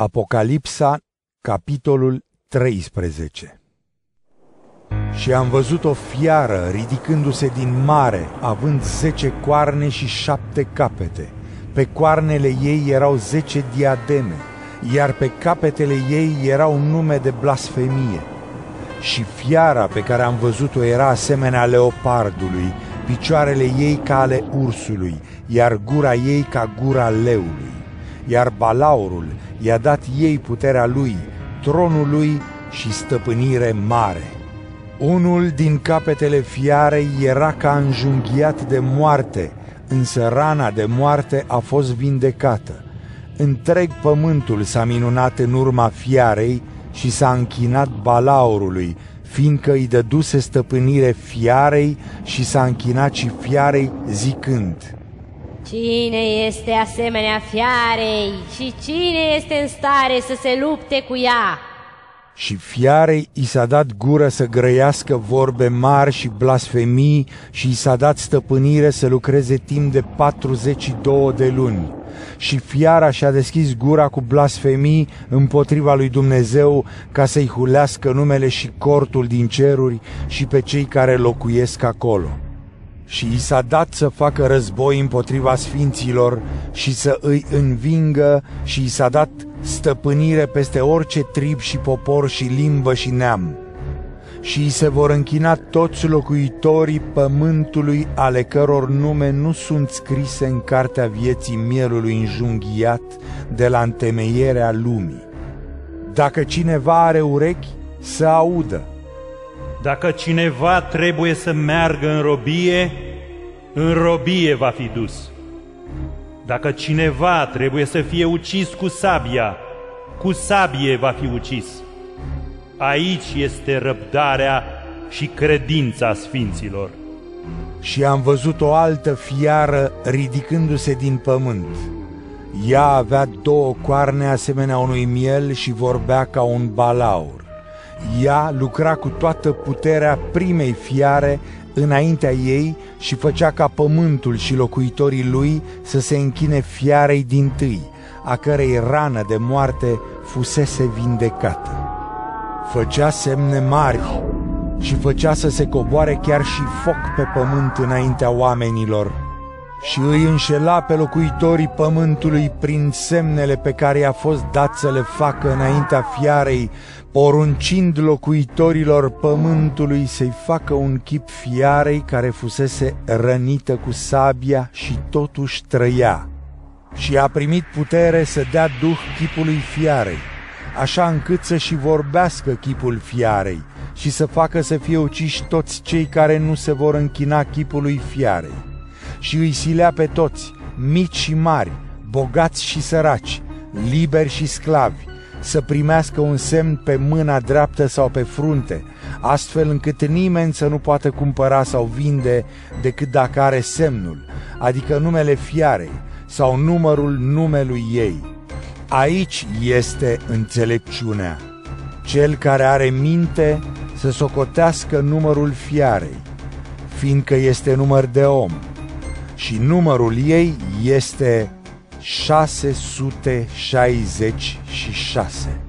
Apocalipsa, capitolul 13 Și am văzut o fiară ridicându-se din mare, având zece coarne și șapte capete. Pe coarnele ei erau zece diademe, iar pe capetele ei era un nume de blasfemie. Și fiara pe care am văzut-o era asemenea leopardului, picioarele ei ca ale ursului, iar gura ei ca gura leului. Iar balaurul i-a dat ei puterea lui, tronul lui și stăpânire mare. Unul din capetele fiarei era ca înjunghiat de moarte, însă rana de moarte a fost vindecată. Întreg pământul s-a minunat în urma fiarei și s-a închinat balaurului, fiindcă îi dăduse stăpânire fiarei și s-a închinat și fiarei zicând – Cine este asemenea fiarei și cine este în stare să se lupte cu ea? Și fiarei i s-a dat gură să grăiască vorbe mari și blasfemii și i s-a dat stăpânire să lucreze timp de 42 de luni. Și fiara și-a deschis gura cu blasfemii împotriva lui Dumnezeu ca să-i hulească numele și cortul din ceruri și pe cei care locuiesc acolo și i s-a dat să facă război împotriva sfinților și să îi învingă și i s-a dat stăpânire peste orice trib și popor și limbă și neam. Și îi se vor închina toți locuitorii pământului ale căror nume nu sunt scrise în cartea vieții mielului înjunghiat de la întemeierea lumii. Dacă cineva are urechi, să audă. Dacă cineva trebuie să meargă în robie, în robie va fi dus. Dacă cineva trebuie să fie ucis cu sabia, cu sabie va fi ucis. Aici este răbdarea și credința sfinților. Și am văzut o altă fiară ridicându-se din pământ. Ea avea două coarne asemenea unui miel și vorbea ca un balaur. Ea lucra cu toată puterea primei fiare înaintea ei și făcea ca pământul și locuitorii lui să se închine fiarei din tâi, a cărei rană de moarte fusese vindecată. Făcea semne mari și făcea să se coboare chiar și foc pe pământ înaintea oamenilor și îi înșela pe locuitorii pământului prin semnele pe care i-a fost dat să le facă înaintea fiarei, poruncind locuitorilor pământului să-i facă un chip fiarei care fusese rănită cu sabia și totuși trăia. Și a primit putere să dea duh chipului fiarei, așa încât să și vorbească chipul fiarei și să facă să fie uciși toți cei care nu se vor închina chipului fiarei și îi silea pe toți, mici și mari, bogați și săraci, liberi și sclavi, să primească un semn pe mâna dreaptă sau pe frunte, astfel încât nimeni să nu poată cumpăra sau vinde decât dacă are semnul, adică numele fiarei sau numărul numelui ei. Aici este înțelepciunea. Cel care are minte să socotească numărul fiarei, fiindcă este număr de om și numărul ei este 666.